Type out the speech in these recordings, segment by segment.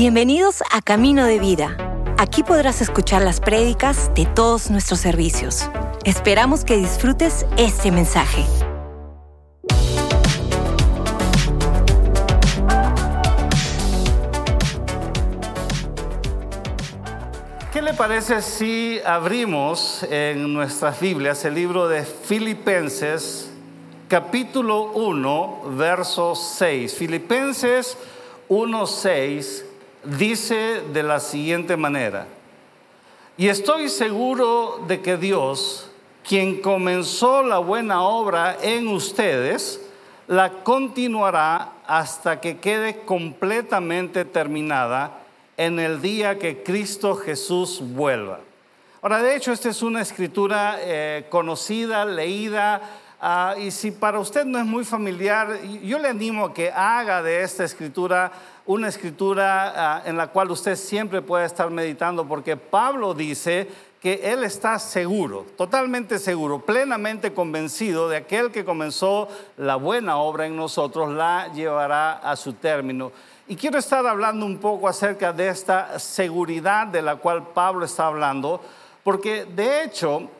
Bienvenidos a Camino de Vida. Aquí podrás escuchar las prédicas de todos nuestros servicios. Esperamos que disfrutes este mensaje. ¿Qué le parece si abrimos en nuestras Biblias el libro de Filipenses, capítulo 1, verso 6? Filipenses 1, 6 dice de la siguiente manera, y estoy seguro de que Dios, quien comenzó la buena obra en ustedes, la continuará hasta que quede completamente terminada en el día que Cristo Jesús vuelva. Ahora, de hecho, esta es una escritura eh, conocida, leída, ah, y si para usted no es muy familiar, yo le animo a que haga de esta escritura una escritura ah, en la cual usted siempre puede estar meditando, porque Pablo dice que él está seguro, totalmente seguro, plenamente convencido de aquel que comenzó la buena obra en nosotros, la llevará a su término. Y quiero estar hablando un poco acerca de esta seguridad de la cual Pablo está hablando, porque de hecho,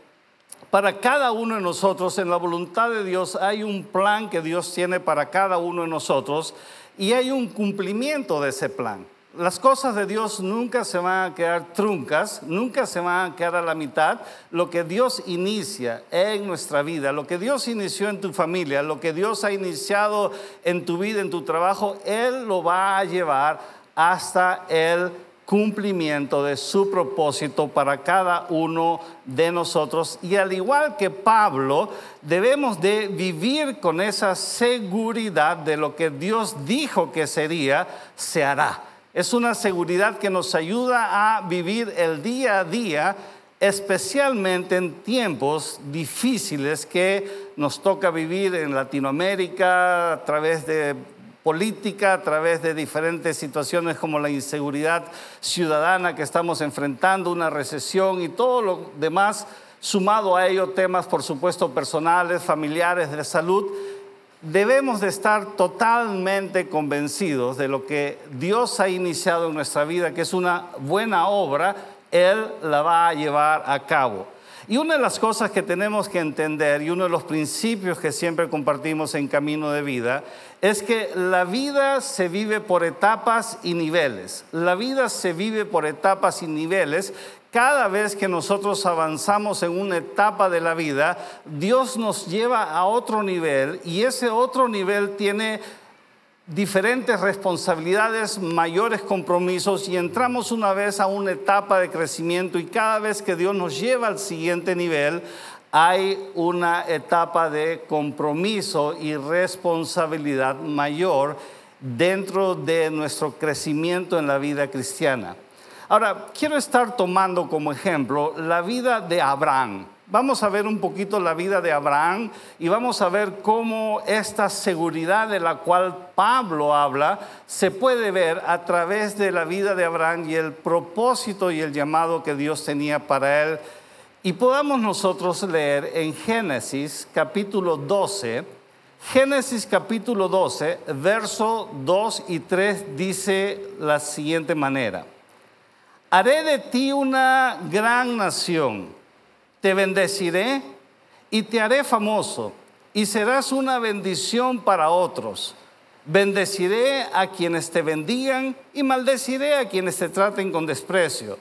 para cada uno de nosotros, en la voluntad de Dios, hay un plan que Dios tiene para cada uno de nosotros y hay un cumplimiento de ese plan. Las cosas de Dios nunca se van a quedar truncas, nunca se van a quedar a la mitad. Lo que Dios inicia en nuestra vida, lo que Dios inició en tu familia, lo que Dios ha iniciado en tu vida, en tu trabajo, Él lo va a llevar hasta el cumplimiento de su propósito para cada uno de nosotros. Y al igual que Pablo, debemos de vivir con esa seguridad de lo que Dios dijo que sería, se hará. Es una seguridad que nos ayuda a vivir el día a día, especialmente en tiempos difíciles que nos toca vivir en Latinoamérica a través de política a través de diferentes situaciones como la inseguridad ciudadana que estamos enfrentando, una recesión y todo lo demás, sumado a ello temas, por supuesto, personales, familiares, de salud, debemos de estar totalmente convencidos de lo que Dios ha iniciado en nuestra vida, que es una buena obra, Él la va a llevar a cabo. Y una de las cosas que tenemos que entender y uno de los principios que siempre compartimos en Camino de Vida es que la vida se vive por etapas y niveles. La vida se vive por etapas y niveles. Cada vez que nosotros avanzamos en una etapa de la vida, Dios nos lleva a otro nivel y ese otro nivel tiene diferentes responsabilidades, mayores compromisos y entramos una vez a una etapa de crecimiento y cada vez que Dios nos lleva al siguiente nivel, hay una etapa de compromiso y responsabilidad mayor dentro de nuestro crecimiento en la vida cristiana. Ahora, quiero estar tomando como ejemplo la vida de Abraham. Vamos a ver un poquito la vida de Abraham y vamos a ver cómo esta seguridad de la cual Pablo habla se puede ver a través de la vida de Abraham y el propósito y el llamado que Dios tenía para él. Y podamos nosotros leer en Génesis capítulo 12, Génesis capítulo 12, verso 2 y 3 dice la siguiente manera. Haré de ti una gran nación te bendeciré y te haré famoso y serás una bendición para otros. Bendeciré a quienes te bendigan y maldeciré a quienes te traten con desprecio.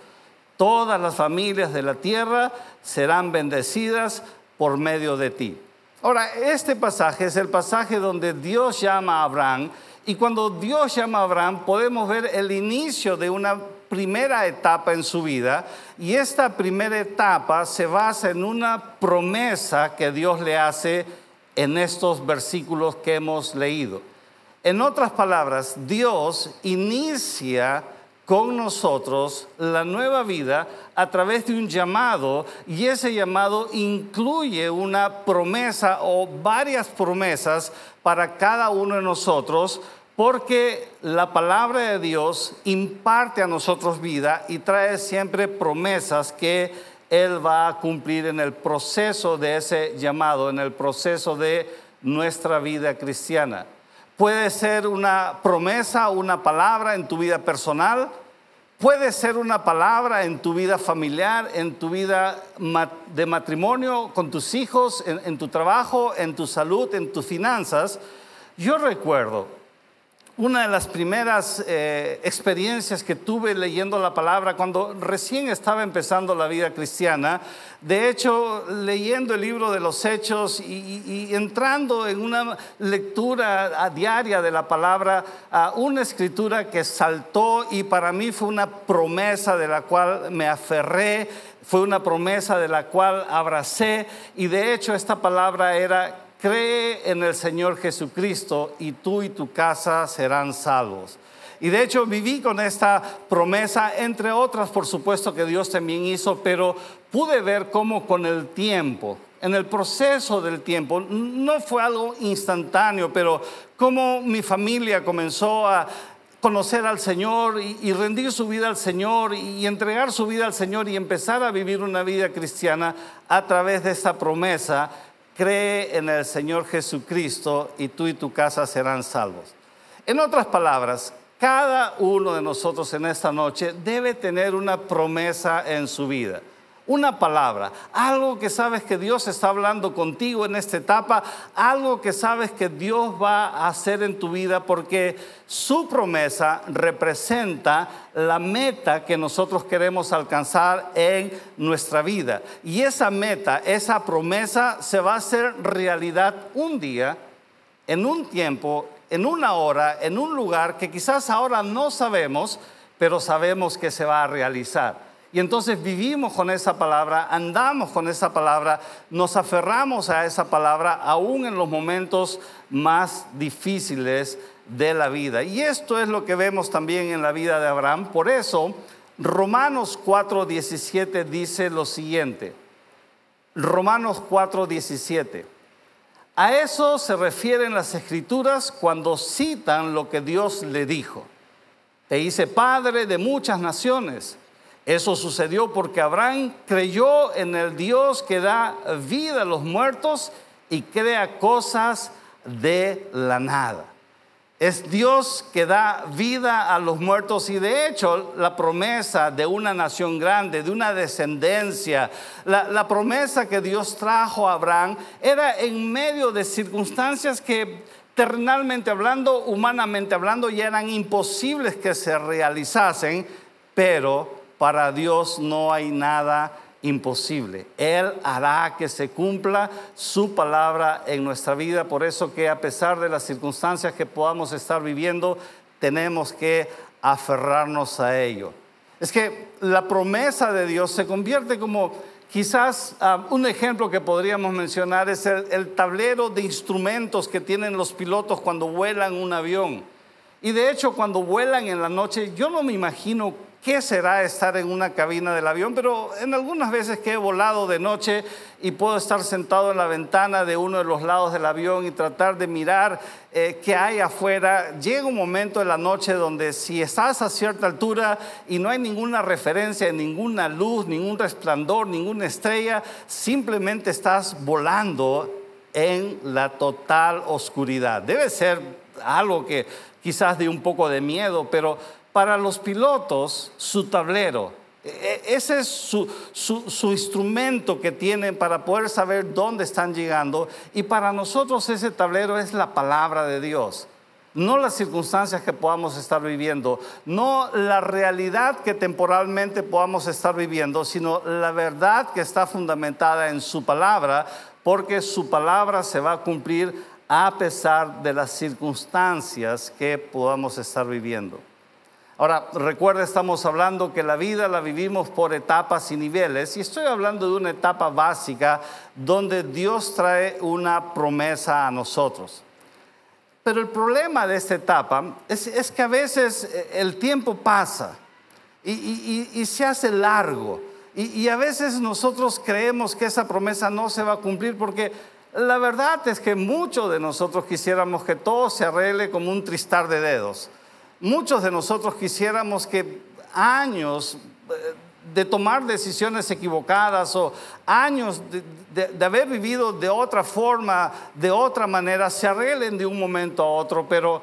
Todas las familias de la tierra serán bendecidas por medio de ti. Ahora, este pasaje es el pasaje donde Dios llama a Abraham y cuando Dios llama a Abraham podemos ver el inicio de una primera etapa en su vida y esta primera etapa se basa en una promesa que Dios le hace en estos versículos que hemos leído. En otras palabras, Dios inicia con nosotros la nueva vida a través de un llamado y ese llamado incluye una promesa o varias promesas para cada uno de nosotros porque la palabra de Dios imparte a nosotros vida y trae siempre promesas que Él va a cumplir en el proceso de ese llamado, en el proceso de nuestra vida cristiana. puede ser una promesa, una palabra en tu vida personal, puede ser una palabra en tu vida familiar, en tu vida de matrimonio, con tus hijos, en, en tu trabajo, en tu salud, en tus finanzas. Yo recuerdo una de las primeras eh, experiencias que tuve leyendo la palabra cuando recién estaba empezando la vida cristiana. De hecho, leyendo el libro de los Hechos y, entrando en una lectura a diaria de la palabra, una escritura que saltó y para mí fue una promesa de la cual me aferré, fue una promesa de la cual abracé y de hecho esta palabra era cree en el Señor Jesucristo y tú y tu casa serán salvos. Y de hecho viví con esta promesa, entre otras por supuesto que Dios también hizo, pero pude ver cómo con el tiempo, en el proceso del tiempo, no fue algo instantáneo, pero cómo mi familia comenzó a conocer al Señor y, rendir su vida al Señor y entregar su vida al Señor y empezar a vivir una vida cristiana a través de esta promesa cree en el Señor Jesucristo y tú y tu casa serán salvos. En otras palabras, cada uno de nosotros en esta noche debe tener una promesa en su vida una palabra, algo que sabes que Dios está hablando contigo en esta etapa, algo que sabes que Dios va a hacer en tu vida porque su promesa representa la meta que nosotros queremos alcanzar en nuestra vida. Y esa meta, esa promesa se va a hacer realidad un día, en un tiempo, en una hora, en un lugar que quizás ahora no sabemos, pero sabemos que se va a realizar. Y entonces vivimos con esa palabra, andamos con esa palabra, nos aferramos a esa palabra aún en los momentos más difíciles de la vida. Y esto es lo que vemos también en la vida de Abraham. Por eso, Romanos 4:17 dice lo siguiente. Romanos 4:17. A eso se refieren las escrituras cuando citan lo que Dios le dijo. Te hice padre de muchas naciones eso sucedió porque Abraham creyó en el Dios que da vida a los muertos y crea cosas de la nada. Es Dios que da vida a los muertos y de hecho la promesa de una nación grande, de una descendencia, la, promesa que Dios trajo a Abraham era en medio de circunstancias que terrenalmente hablando, humanamente hablando, ya eran imposibles que se realizasen, pero para Dios no hay nada imposible. Él hará que se cumpla su palabra en nuestra vida. Por eso que a pesar de las circunstancias que podamos estar viviendo, tenemos que aferrarnos a ello. Es que la promesa de Dios se convierte como quizás ah, un ejemplo que podríamos mencionar es el, el tablero de instrumentos que tienen los pilotos cuando vuelan un avión. Y de hecho cuando vuelan en la noche, yo no me imagino qué será estar en una cabina del avión, pero en algunas veces que he volado de noche y puedo estar sentado en la ventana de uno de los lados del avión y tratar de mirar eh, qué hay afuera, llega un momento en la noche donde si estás a cierta altura y no hay ninguna referencia, ninguna luz, ningún resplandor, ninguna estrella, simplemente estás volando en la total oscuridad. Debe ser algo que quizás de un poco de miedo, pero para los pilotos su tablero. E, e, ese es su, instrumento que tienen para poder saber dónde están llegando. Y para nosotros ese tablero es la palabra de Dios. No las circunstancias que podamos estar viviendo, no la realidad que temporalmente podamos estar viviendo, sino la verdad que está fundamentada en su palabra, porque su palabra se va a cumplir a pesar de las circunstancias que podamos estar viviendo. Ahora, recuerda, estamos hablando que la vida la vivimos por etapas y niveles, y estoy hablando de una etapa básica donde Dios trae una promesa a nosotros. Pero el problema de esta etapa es, que a veces eh, el tiempo pasa y, se hace largo, y, y a veces nosotros creemos que esa promesa no se va a cumplir porque la verdad es que muchos de nosotros quisiéramos que todo se arregle como un tristar de dedos Muchos de nosotros quisiéramos que años eh, de tomar decisiones equivocadas o años de, haber vivido de otra forma, de otra manera, se arreglen de un momento a otro, pero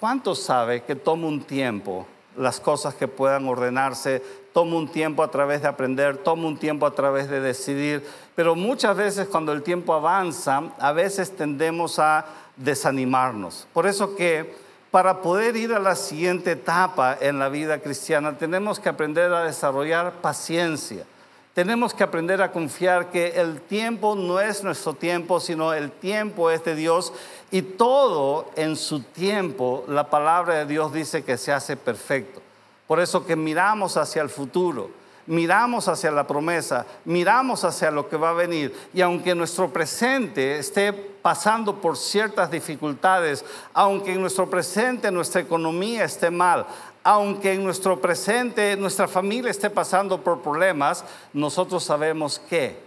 ¿cuánto sabe que toma un tiempo las cosas que puedan ordenarse? Toma un tiempo a través de aprender, toma un tiempo a través de decidir, pero muchas veces cuando el tiempo avanza, a veces tendemos a desanimarnos. Por eso que para poder ir a la siguiente etapa en la vida cristiana, tenemos que aprender a desarrollar paciencia. Tenemos que aprender a confiar que el tiempo no es nuestro tiempo, sino el tiempo es de Dios y todo en su tiempo, la palabra de Dios dice que se hace perfecto. Por eso que miramos hacia el futuro miramos hacia la promesa, miramos hacia lo que va a venir. Y aunque nuestro presente esté pasando por ciertas dificultades, aunque en nuestro presente nuestra economía esté mal, aunque en nuestro presente nuestra familia esté pasando por problemas, nosotros sabemos que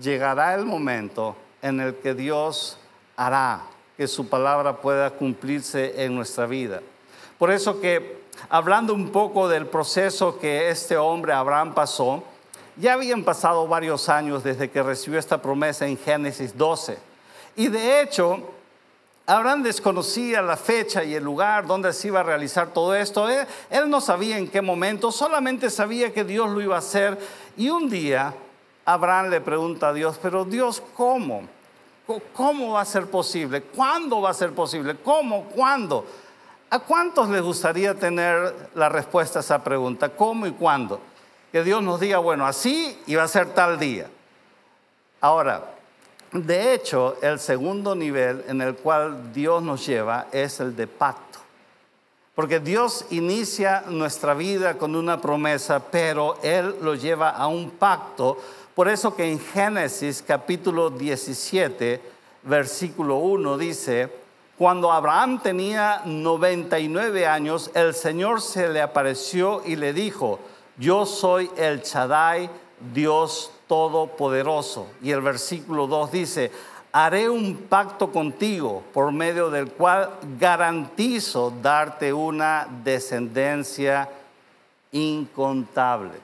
llegará el momento en el que Dios hará que su palabra pueda cumplirse en nuestra vida. Por eso que hablando un poco del proceso que este hombre Abraham pasó, ya habían pasado varios años desde que recibió esta promesa en Génesis 12. Y de hecho, Abraham desconocía la fecha y el lugar donde se iba a realizar todo esto. Él, él, no sabía en qué momento, solamente sabía que Dios lo iba a hacer. Y un día Abraham le pregunta a Dios, pero Dios, ¿cómo? ¿Cómo va a ser posible? ¿Cuándo va a ser posible? ¿Cómo? ¿Cuándo? ¿A cuántos les gustaría tener la respuesta a esa pregunta? ¿Cómo y cuándo? Que Dios nos diga, bueno, así y va a ser tal día. Ahora, de hecho, el segundo nivel en el cual Dios nos lleva es el de pacto. Porque Dios inicia nuestra vida con una promesa, pero Él lo lleva a un pacto. Por eso que en Génesis capítulo 17, versículo 1 dice, cuando Abraham tenía 99 años, el Señor se le apareció y le dijo, yo soy el Chadai, Dios Todopoderoso. Y el versículo 2 dice, haré un pacto contigo por medio del cual garantizo darte una descendencia incontable.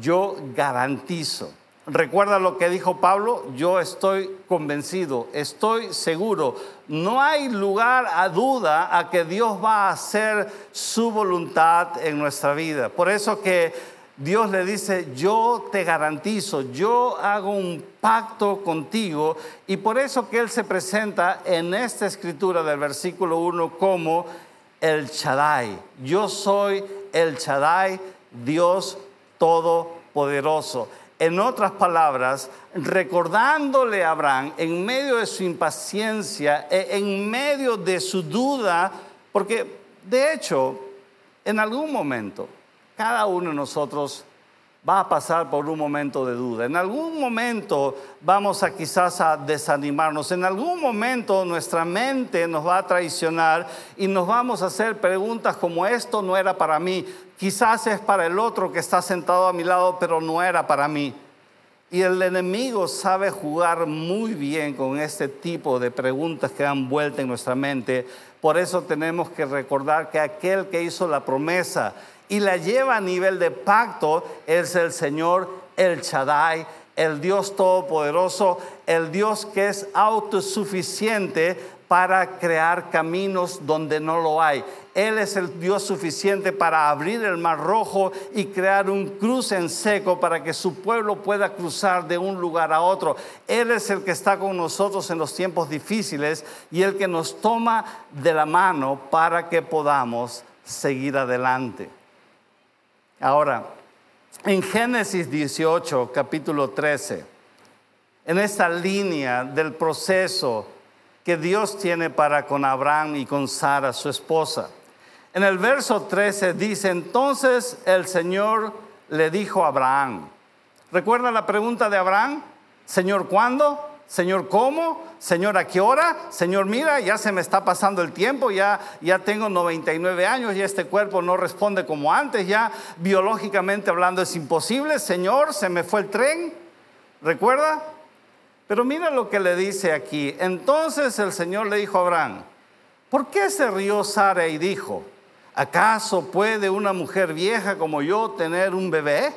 Yo garantizo. Recuerda lo que dijo Pablo, yo estoy convencido, estoy seguro, no hay lugar a duda a que Dios va a hacer su voluntad en nuestra vida. Por eso que Dios le dice, yo te garantizo, yo hago un pacto contigo y por eso que Él se presenta en esta escritura del versículo 1 como el Chadai. Yo soy el Chadai, Dios Todopoderoso. En otras palabras, recordándole a Abraham en medio de su impaciencia, e, en medio de su duda, porque de hecho, en algún momento, cada uno de nosotros va a pasar por un momento de duda. En algún momento vamos a quizás a desanimarnos. En algún momento nuestra mente nos va a traicionar y nos vamos a hacer preguntas como esto no era para mí. Quizás es para el otro que está sentado a mi lado, pero no era para mí. Y el enemigo sabe jugar muy bien con este tipo de preguntas que dan vuelta en nuestra mente. Por eso tenemos que recordar que aquel que hizo la promesa y la lleva a nivel de pacto es el Señor, el Shaddai, el Dios Todopoderoso, el Dios que es autosuficiente para crear caminos donde no lo hay. Él es el Dios suficiente para abrir el mar rojo y crear un cruce en seco para que su pueblo pueda cruzar de un lugar a otro. Él es el que está con nosotros en los tiempos difíciles y el que nos toma de la mano para que podamos seguir adelante. Ahora, en Génesis 18, capítulo 13, en esta línea del proceso que Dios tiene para con Abraham y con Sara, su esposa. En el verso 13 dice, entonces el Señor le dijo a Abraham, ¿recuerda la pregunta de Abraham? Señor, ¿cuándo? Señor, ¿cómo? Señor, ¿a qué hora? Señor, mira, ya se me está pasando el tiempo, ya, ya tengo 99 años y este cuerpo no responde como antes, ya biológicamente hablando es imposible. Señor, se me fue el tren. ¿Recuerda? Pero mira lo que le dice aquí. Entonces el Señor le dijo a Abraham, ¿por qué se rió Sara y dijo, ¿Acaso puede una mujer vieja como yo tener un bebé?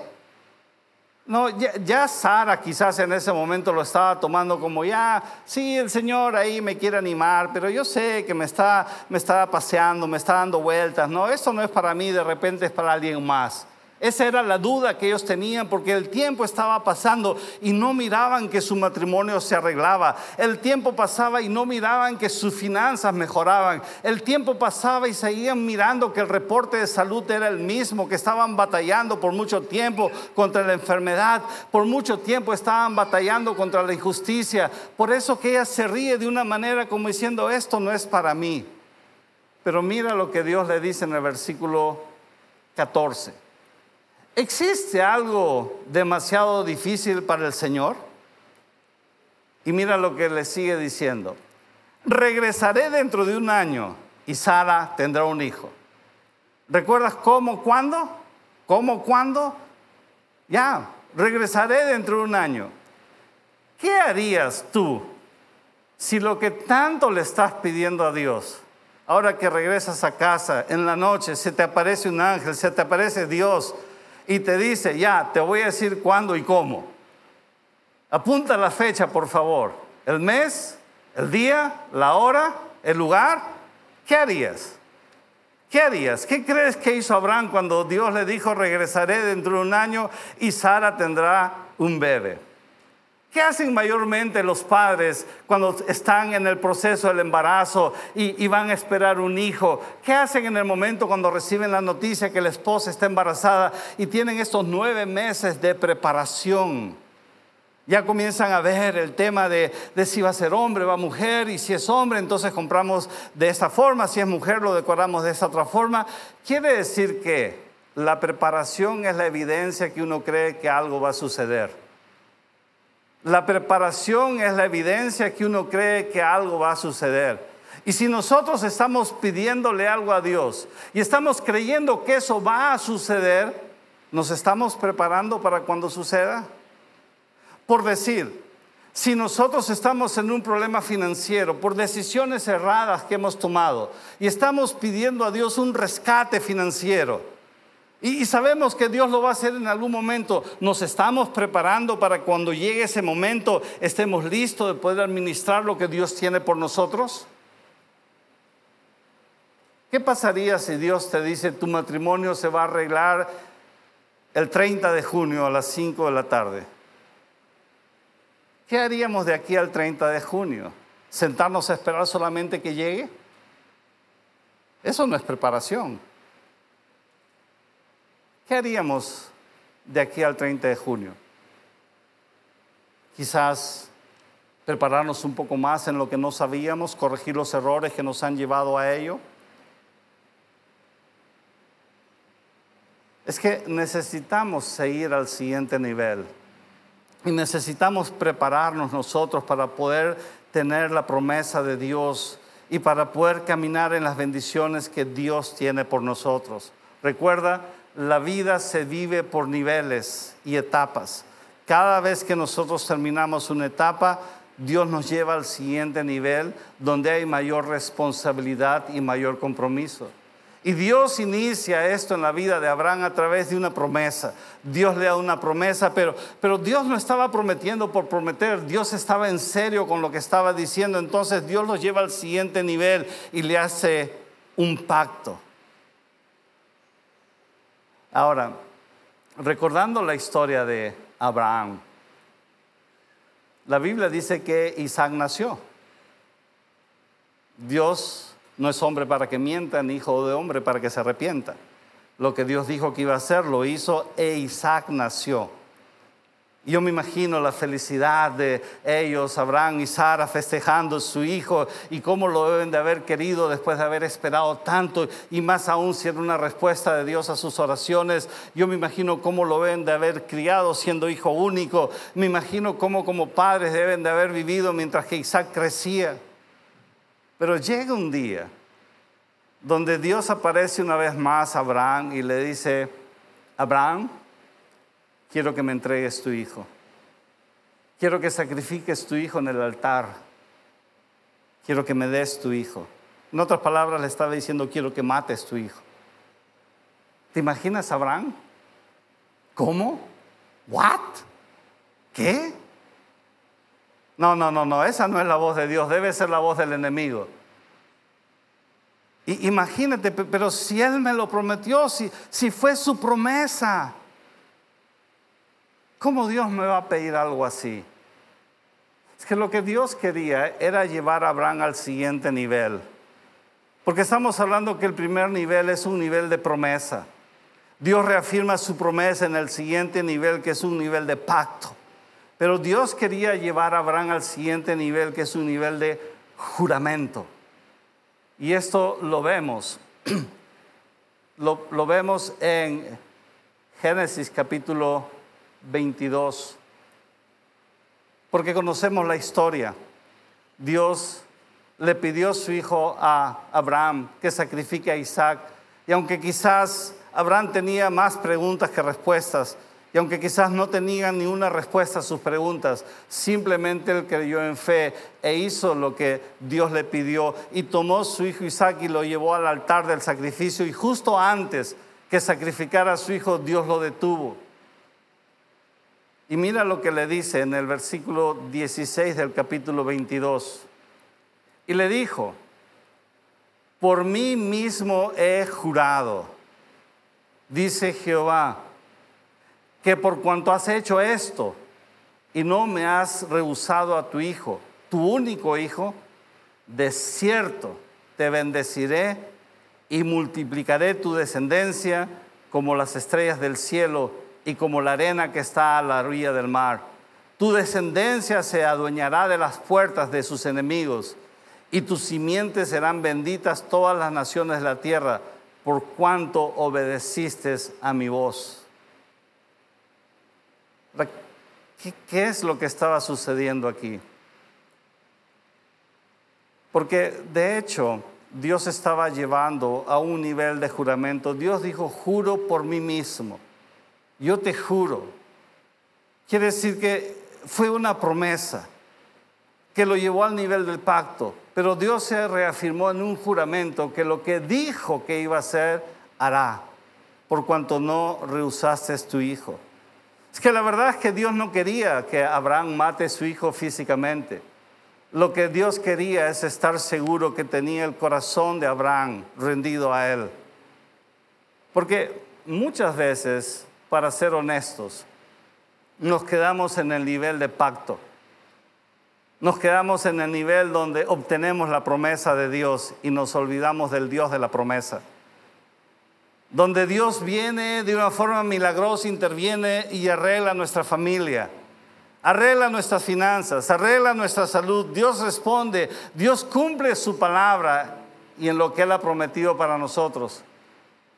No, ya, Sara quizás en ese momento lo estaba tomando como ya, sí, el Señor ahí me quiere animar, pero yo sé que me está, me está paseando, me está dando vueltas. No, esto no es para mí, de repente es para alguien más. Esa era la duda que ellos tenían porque el tiempo estaba pasando y no miraban que su matrimonio se arreglaba. El tiempo pasaba y no miraban que sus finanzas mejoraban. El tiempo pasaba y seguían mirando que el reporte de salud era el mismo, que estaban batallando por mucho tiempo contra la enfermedad, por mucho tiempo estaban batallando contra la injusticia. Por eso que ella se ríe de una manera como diciendo, esto no es para mí. Pero mira lo que Dios le dice en el versículo 14. ¿Existe algo demasiado difícil para el Señor? Y mira lo que le sigue diciendo. Regresaré dentro de un año y Sara tendrá un hijo. ¿Recuerdas cómo, cuándo? ¿Cómo, cuándo? Ya, regresaré dentro de un año. ¿Qué harías tú si lo que tanto le estás pidiendo a Dios, ahora que regresas a casa en la noche, se te aparece un ángel, se te aparece Dios, y te dice, ya, te voy a decir cuándo y cómo. Apunta la fecha, por favor. El mes, el día, la hora, el lugar. ¿Qué harías? ¿Qué harías? ¿Qué crees que hizo Abraham cuando Dios le dijo, regresaré dentro de un año y Sara tendrá un bebé? ¿Qué hacen mayormente los padres cuando están en el proceso del embarazo y, van a esperar un hijo? ¿Qué hacen en el momento cuando reciben la noticia que la esposa está embarazada y tienen estos nueve meses de preparación? Ya comienzan a ver el tema de, de, si va a ser hombre va mujer, y si es hombre, entonces compramos de esta forma, si es mujer, lo decoramos de esta otra forma. Quiere decir que la preparación es la evidencia que uno cree que algo va a suceder. La preparación es la evidencia que uno cree que algo va a suceder. Y si nosotros estamos pidiéndole algo a Dios y estamos creyendo que eso va a suceder, ¿nos estamos preparando para cuando suceda? Por decir, si nosotros estamos en un problema financiero por decisiones erradas que hemos tomado y estamos pidiendo a Dios un rescate financiero, y, sabemos que Dios lo va a hacer en algún momento. Nos estamos preparando para cuando llegue ese momento estemos listos de poder administrar lo que Dios tiene por nosotros. ¿Qué pasaría si Dios te dice tu matrimonio se va a arreglar el 30 de junio a las 5 de la tarde? ¿Qué haríamos de aquí al 30 de junio? ¿Sentarnos a esperar solamente que llegue? Eso no es preparación. ¿Qué haríamos de aquí al 30 de junio? Quizás prepararnos un poco más en lo que no sabíamos, corregir los errores que nos han llevado a ello. Es que necesitamos seguir al siguiente nivel y necesitamos prepararnos nosotros para poder tener la promesa de Dios y para poder caminar en las bendiciones que Dios tiene por nosotros. Recuerda, la vida se vive por niveles y etapas. Cada vez que nosotros terminamos una etapa, Dios nos lleva al siguiente nivel donde hay mayor responsabilidad y mayor compromiso. Y Dios inicia esto en la vida de Abraham a través de una promesa. Dios le da una promesa, pero, pero Dios no estaba prometiendo por prometer. Dios estaba en serio con lo que estaba diciendo. Entonces Dios lo lleva al siguiente nivel y le hace un pacto. Ahora, recordando la historia de Abraham, la Biblia dice que Isaac nació. Dios no es hombre para que mienta, ni hijo de hombre para que se arrepienta. Lo que Dios dijo que iba a hacer, lo hizo e Isaac nació. Yo me imagino la felicidad de ellos, Abraham y Sara, festejando su hijo y cómo lo deben de haber querido después de haber esperado tanto y más aún si era una respuesta de Dios a sus oraciones. Yo me imagino cómo lo deben de haber criado siendo hijo único. Me imagino cómo como padres deben de haber vivido mientras que Isaac crecía. Pero llega un día donde Dios aparece una vez más a Abraham y le dice, Abraham, quiero que me entregues tu hijo. Quiero que sacrifiques tu hijo en el altar. Quiero que me des tu hijo. En otras palabras le estaba diciendo, quiero que mates tu hijo. ¿Te imaginas Abraham? ¿Cómo? ¿What? ¿Qué? No, no, no, no, esa no es la voz de Dios, debe ser la voz del enemigo. Y imagínate, pero si Él me lo prometió, si, si fue su promesa, ¿cómo Dios me va a pedir algo así? Es que lo que Dios quería era llevar a Abraham al siguiente nivel. Porque estamos hablando que el primer nivel es un nivel de promesa. Dios reafirma su promesa en el siguiente nivel, que es un nivel de pacto. Pero Dios quería llevar a Abraham al siguiente nivel, que es un nivel de juramento. Y esto lo vemos. Lo, vemos en Génesis capítulo 22. Porque conocemos la historia. Dios le pidió a su hijo a Abraham que sacrifique a Isaac. Y aunque quizás Abraham tenía más preguntas que respuestas, y aunque quizás no tenía ni una respuesta a sus preguntas, simplemente él creyó en fe e hizo lo que Dios le pidió y tomó su hijo Isaac y lo llevó al altar del sacrificio y justo antes que sacrificara a su hijo, Dios lo detuvo. Y mira lo que le dice en el versículo 16 del capítulo 22. Y le dijo, por mí mismo he jurado, dice Jehová que por cuanto has hecho esto y no me has rehusado a tu hijo, tu único hijo, de cierto te bendeciré y multiplicaré tu descendencia como las estrellas del cielo y como la arena que está a la orilla del mar. Tu descendencia se adueñará de las puertas de sus enemigos y tus simientes serán benditas todas las naciones de la tierra por cuanto obedeciste a mi voz. ¿Qué, es lo que estaba sucediendo aquí? Porque de hecho Dios estaba llevando a un nivel de juramento. Dios dijo, juro por mí mismo. Yo te juro. Quiere decir que fue una promesa que lo llevó al nivel del pacto. Pero Dios se reafirmó en un juramento que lo que dijo que iba a hacer, hará, por cuanto no rehusaste tu hijo. Es que la verdad es que Dios no quería que Abraham mate a su hijo físicamente. Lo que Dios quería es estar seguro que tenía el corazón de Abraham rendido a él. Porque muchas veces, para ser honestos, nos quedamos en el nivel de pacto. Nos quedamos en el nivel donde obtenemos la promesa de Dios y nos olvidamos del Dios de la promesa donde Dios viene de una forma milagrosa, interviene y arregla nuestra familia, arregla nuestras finanzas, arregla nuestra salud. Dios responde, Dios cumple su palabra y en lo que Él ha prometido para nosotros.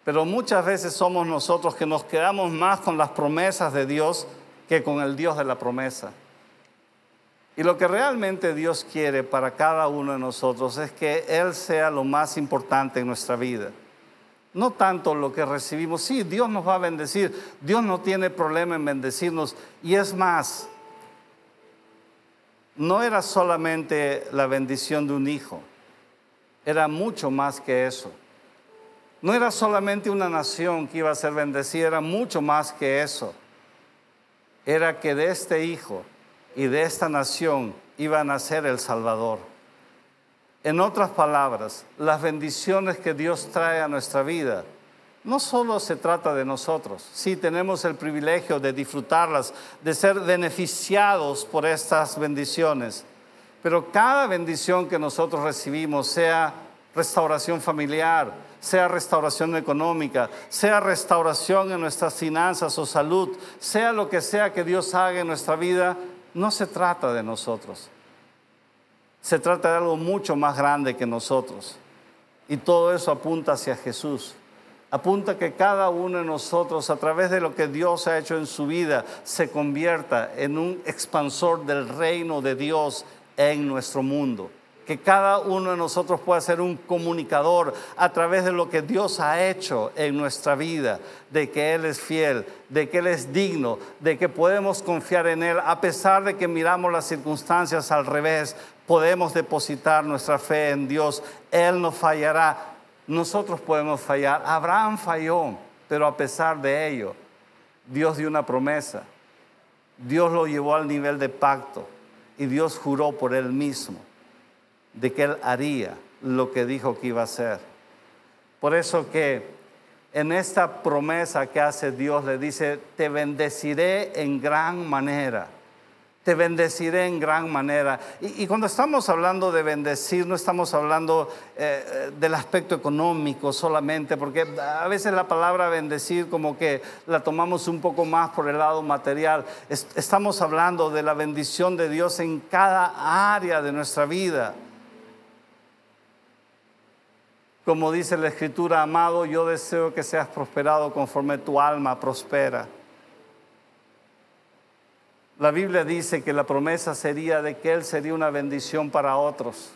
Pero muchas veces somos nosotros que nos quedamos más con las promesas de Dios que con el Dios de la promesa. Y lo que realmente Dios quiere para cada uno de nosotros es que Él sea lo más importante en nuestra vida. No tanto lo que recibimos. Sí, Dios nos va a bendecir. Dios no tiene problema en bendecirnos. Y es más, no era solamente la bendición de un hijo. Era mucho más que eso. No era solamente una nación que iba a ser bendecida, era mucho más que eso. Era que de este hijo y de esta nación iba a nacer el Salvador. En otras palabras, las bendiciones que Dios trae a nuestra vida no solo se trata de nosotros, sí tenemos el privilegio de disfrutarlas, de ser beneficiados por estas bendiciones, pero cada bendición que nosotros recibimos, sea restauración familiar, sea restauración económica, sea restauración en nuestras finanzas o salud, sea lo que sea que Dios haga en nuestra vida, no se trata de nosotros se trata de algo mucho más grande que nosotros. Y todo eso apunta hacia Jesús. Apunta que cada uno de nosotros, a través de lo que Dios ha hecho en su vida, se convierta en un expansor del reino de Dios en nuestro mundo. Que cada uno de nosotros pueda ser un comunicador a través de lo que Dios ha hecho en nuestra vida, de que Él es fiel, de que Él es digno, de que podemos confiar en Él, a pesar de que miramos las circunstancias al revés, podemos depositar nuestra fe en Dios. Él no fallará. Nosotros podemos fallar. Abraham falló. pero a pesar de ello, Dios dio una promesa. Dios lo llevó al nivel de pacto y Dios juró por él mismo de que él haría lo que dijo que iba a hacer. Por eso que en esta promesa que hace Dios le dice, te bendeciré en gran manera te bendeciré en gran manera. Y, cuando estamos hablando de bendecir, no estamos hablando eh, del aspecto económico solamente, porque a veces la palabra bendecir como que la tomamos un poco más por el lado material. estamos hablando de la bendición de Dios en cada área de nuestra vida. Como dice la escritura, amado, yo deseo que seas prosperado conforme tu alma prospera. La Biblia dice que la promesa sería de que Él sería una bendición para otros.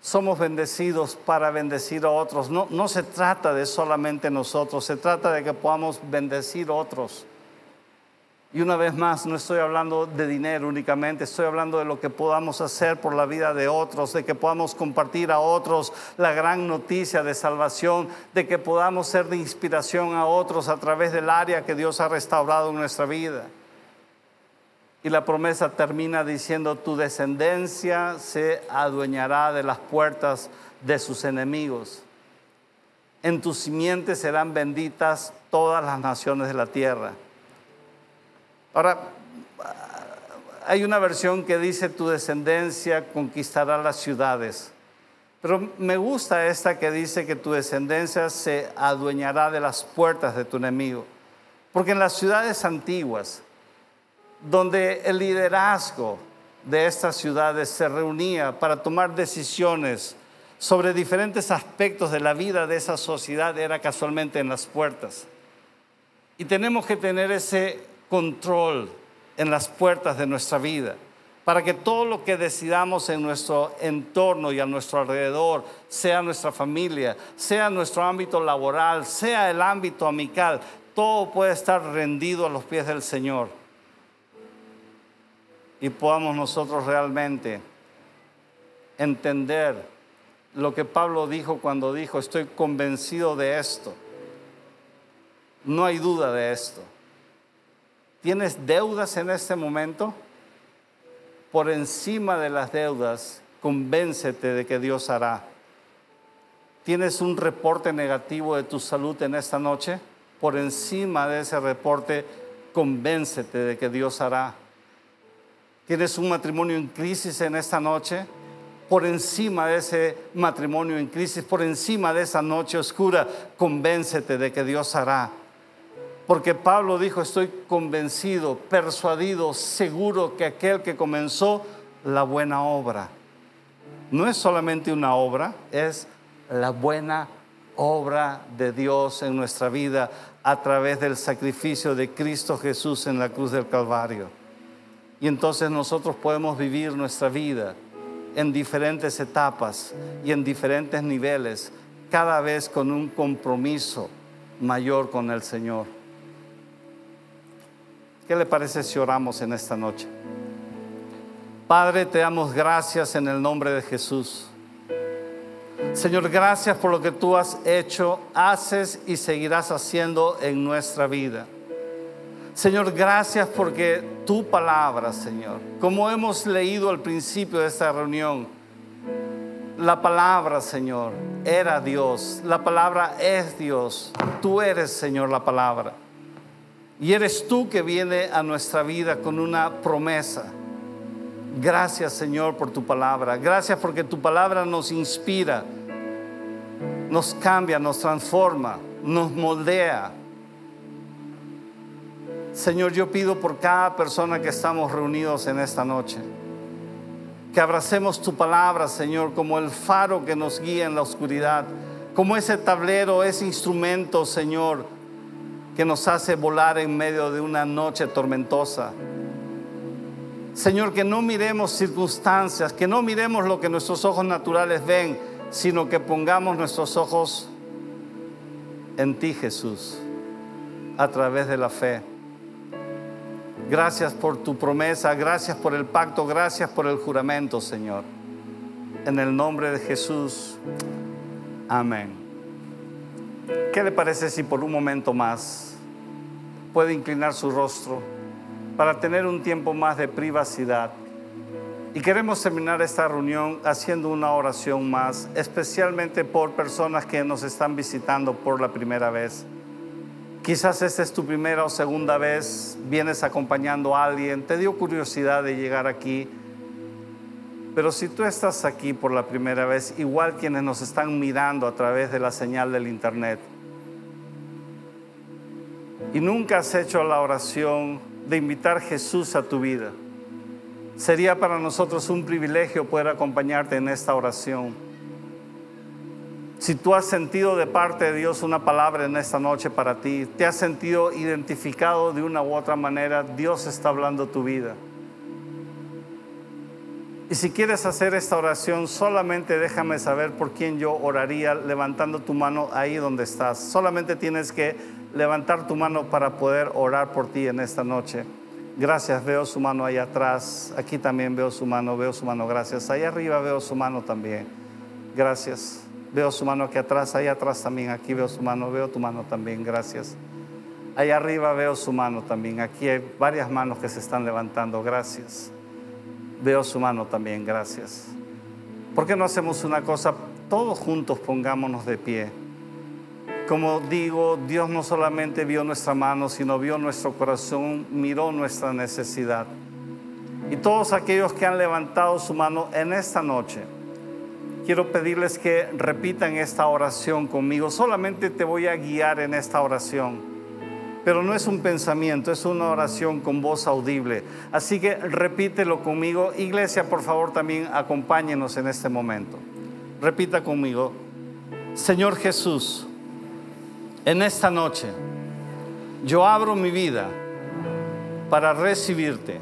Somos bendecidos para bendecir a otros. No, no se trata de solamente nosotros, se trata de que podamos bendecir a otros. Y una vez más, no estoy hablando de dinero únicamente, estoy hablando de lo que podamos hacer por la vida de otros, de que podamos compartir a otros la gran noticia de salvación, de que podamos ser de inspiración a otros a través del área que Dios ha restaurado en nuestra vida. Y la promesa termina diciendo, tu descendencia se adueñará de las puertas de sus enemigos. En tus simientes serán benditas todas las naciones de la tierra. Ahora, hay una versión que dice, tu descendencia conquistará las ciudades. Pero me gusta esta que dice que tu descendencia se adueñará de las puertas de tu enemigo. Porque en las ciudades antiguas, donde el liderazgo de estas ciudades se reunía para tomar decisiones sobre diferentes aspectos de la vida de esa sociedad era casualmente en las puertas. Y tenemos que tener ese control en las puertas de nuestra vida para que todo lo que decidamos en nuestro entorno y a nuestro alrededor, sea nuestra familia, sea nuestro ámbito laboral, sea el ámbito amical, todo puede estar rendido a los pies del Señor y podamos nosotros realmente entender lo que Pablo dijo cuando dijo, estoy convencido de esto. No hay duda de esto. ¿Tienes deudas en este momento? Por encima de las deudas, convéncete de que Dios hará. ¿Tienes un reporte negativo de tu salud en esta noche? Por encima de ese reporte, convéncete de que Dios hará tienes un matrimonio en crisis en esta noche, por encima de ese matrimonio en crisis, por encima de esa noche oscura, convéncete de que Dios hará. Porque Pablo dijo, estoy convencido, persuadido, seguro que aquel que comenzó la buena obra, no es solamente una obra, es la buena obra de Dios en nuestra vida a través del sacrificio de Cristo Jesús en la cruz del Calvario. Y entonces nosotros podemos vivir nuestra vida en diferentes etapas y en diferentes niveles, cada vez con un compromiso mayor con el Señor. ¿Qué le parece si oramos en esta noche? Padre, te damos gracias en el nombre de Jesús. Señor, gracias por lo que tú has hecho, haces y seguirás haciendo en nuestra vida. Señor, gracias porque tu palabra, Señor, como hemos leído al principio de esta reunión, la palabra, Señor, era Dios, la palabra es Dios, tú eres, Señor, la palabra. Y eres tú que viene a nuestra vida con una promesa. Gracias, Señor, por tu palabra. Gracias porque tu palabra nos inspira, nos cambia, nos transforma, nos moldea Señor, yo pido por cada persona que estamos reunidos en esta noche, que abracemos tu palabra, Señor, como el faro que nos guía en la oscuridad, como ese tablero, ese instrumento, Señor, que nos hace volar en medio de una noche tormentosa. Señor, que no miremos circunstancias, que no miremos lo que nuestros ojos naturales ven, sino que pongamos nuestros ojos en ti, Jesús, a través de la fe. Gracias por tu promesa, gracias por el pacto, gracias por el juramento, Señor. En el nombre de Jesús. Amén. ¿Qué le parece si por un momento más puede inclinar su rostro para tener un tiempo más de privacidad? Y queremos terminar esta reunión haciendo una oración más, especialmente por personas que nos están visitando por la primera vez. Quizás esta es tu primera o segunda vez, vienes acompañando a alguien, te dio curiosidad de llegar aquí. Pero si tú estás aquí por la primera vez, igual quienes nos están mirando a través de la señal del Internet, y nunca has hecho la oración de invitar Jesús a tu vida, sería para nosotros un privilegio poder acompañarte en esta oración. Si tú has sentido de parte de Dios una palabra en esta noche para ti, te has sentido identificado de una u otra manera, Dios está hablando tu vida. Y si quieres hacer esta oración, solamente déjame saber por quién yo oraría levantando tu mano ahí donde estás. Solamente tienes que levantar tu mano para poder orar por ti en esta noche. Gracias, veo su mano ahí atrás. Aquí también veo su mano, veo su mano, gracias. Ahí arriba veo su mano también. Gracias. Veo su mano aquí atrás, ahí atrás también, aquí veo su mano, veo tu mano también, gracias. Ahí arriba veo su mano también, aquí hay varias manos que se están levantando, gracias. Veo su mano también, gracias. ¿Por qué no hacemos una cosa? Todos juntos pongámonos de pie. Como digo, Dios no solamente vio nuestra mano, sino vio nuestro corazón, miró nuestra necesidad. Y todos aquellos que han levantado su mano en esta noche, quiero pedirles que repitan esta oración conmigo. Solamente te voy a guiar en esta oración. Pero no es un pensamiento, es una oración con voz audible. Así que repítelo conmigo. Iglesia, por favor, también acompáñenos en este momento. Repita conmigo. Señor Jesús, en esta noche yo abro mi vida para recibirte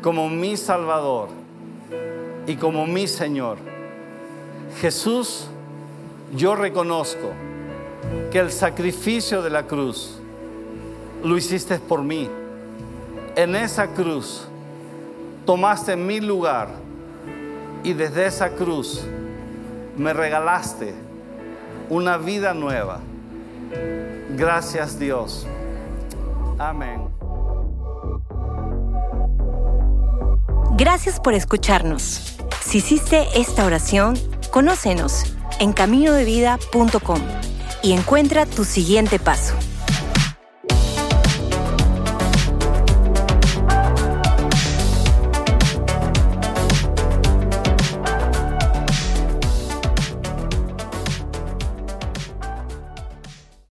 como mi Salvador y como mi Señor. Jesús, yo reconozco que el sacrificio de la cruz lo hiciste por mí. En esa cruz tomaste mi lugar y desde esa cruz me regalaste una vida nueva. Gracias Dios. Amén. Gracias por escucharnos. Si hiciste esta oración, Conócenos en caminodevida.com y encuentra tu siguiente paso.